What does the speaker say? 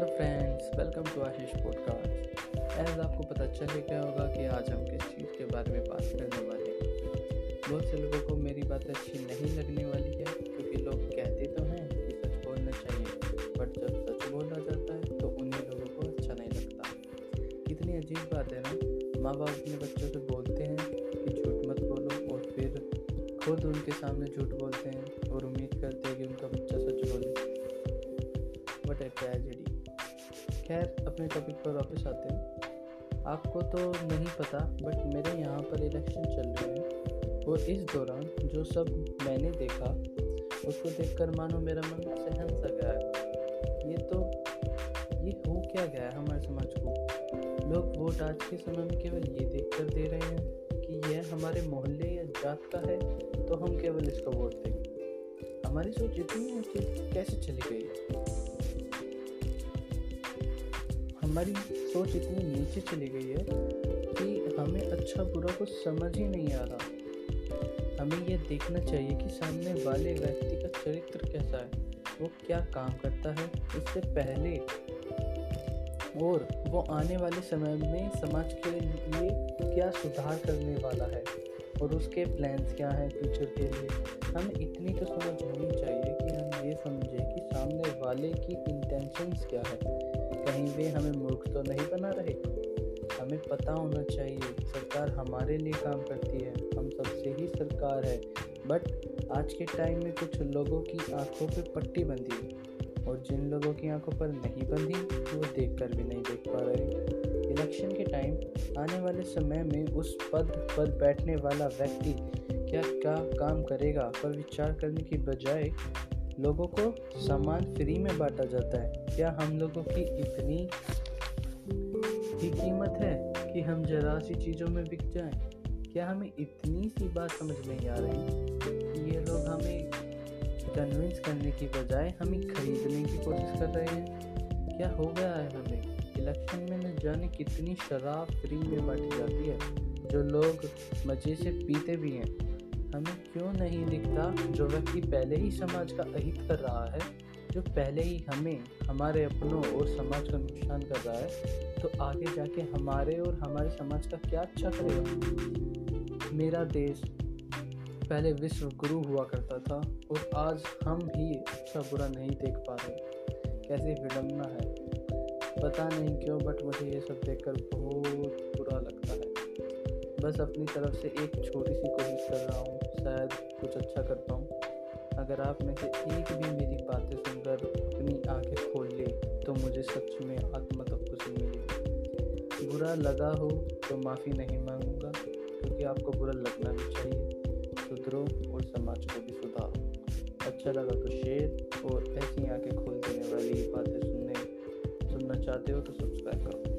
Hello friends, welcome to Ashish podcast. As आपको पता चल ही गया होगा कि आज हम किस चीज़ के बारे में बात करने वाले हैं। बहुत से लोगों को मेरी बात अच्छी नहीं लगने वाली है, क्योंकि लोग कहते तो हैं कि सच बोलना चाहिए, बट जब सच बोला जाता है तो उन्हीं लोगों को अच्छा नहीं लगता। कितनी अजीब बात है ना? माँ बाप अपने बच्चों से बोलते हैं कि झूठ मत बोलो, और फिर खुद उनके सामने झूठ बोलते हैं और उम्मीद करते हैं कि उनका बच्चा सच बोले। ए ट्रेजेडी खैर, अपने टॉपिक पर वापस आते हैं। आपको तो नहीं पता बट मेरे यहाँ पर इलेक्शन चल रहे हैं। और इस दौरान जो सब मैंने देखा, उसको देखकर मानो मेरा मन सहन सा गया। है ये तो ये हो क्या गया है हमारे समाज को? लोग वोट आज के समय में केवल ये देख कर दे रहे हैं कि यह हमारे मोहल्ले या जात का है तो हम केवल इसको वोट देंगे। हमारी सोच इतनी कैसे चली गई? हमारी सोच इतनी नीचे चली गई है कि हमें अच्छा बुरा कुछ समझ ही नहीं आ रहा। हमें यह देखना चाहिए कि सामने वाले व्यक्ति का चरित्र कैसा है, वो क्या काम करता है इससे पहले और वो आने वाले समय में समाज के लिए क्या सुधार करने वाला है और उसके प्लान्स क्या हैं फ्यूचर के लिए। हमें इतनी तो समझ होनी चाहिए कि हम ये समझें कि सामने वाले की इंटेंशंस क्या है। कहीं वे हमें मूर्ख तो नहीं बना रहे। हमें पता होना चाहिए, सरकार हमारे लिए काम करती है। हम सबसे ही सरकार है। बट आज के टाइम में कुछ लोगों की आँखों पे पट्टी बंधी है। और जिन लोगों की आँखों पर नहीं बंधी, वो देख कर भी नहीं देख पा रहे इलेक्शन के टाइम आने वाले समय में उस पद पर बैठने वाला व्यक्ति क्या क्या काम करेगा? पर विचार करने की बजाय लोगों को सामान फ्री में बांटा जाता है। क्या हम लोगों की इतनी ही कीमत है कि हम जरा सी चीज़ों में बिक जाएँ? क्या हमें इतनी सी बात समझ नहीं आ रही कि ये लोग हमें कन्विंस करने की बजाय हमें खरीदने की कोशिश कर रहे हैं? क्या हो गया है हमें? इलेक्शन में न जाने कितनी शराब फ्री में बांटी जाती है, जो लोग मज़े से पीते भी हैं। हमें क्यों नहीं दिखता जो व्यक्ति पहले ही समाज का अहित कर रहा है, जो पहले ही हमें, हमारे अपनों और समाज का नुकसान कर रहा है तो आगे जाके हमारे और हमारे समाज का क्या अच्छा करेगा? मेरा देश पहले विश्व गुरु हुआ करता था और आज हम ही अच्छा बुरा नहीं देख पा रहे। कैसे विडम्बना है? पता नहीं क्यों बट मुझे ये सब देखकर बहुत बुरा लगता है। बस अपनी तरफ़ से एक छोटी सी कोशिश कर रहा हूँ। शायद कुछ अच्छा कर पाऊँ अगर आप में से एक भी मेरी बातें सुनकर अपनी आँखें खोल ले तो मुझे सच में आत्मा तक खुशी बुरा लगा हो तो माफ़ी नहीं मांगूँगा, क्योंकि आपको बुरा लगना भी चाहिए। सुधरो और समाज को भी सुधारो। अच्छा लगा तो शेयर, और ऐसी आँखें खोल देने वाली बातें सुनने, सुनना चाहते हो तो सब्सक्राइब करो।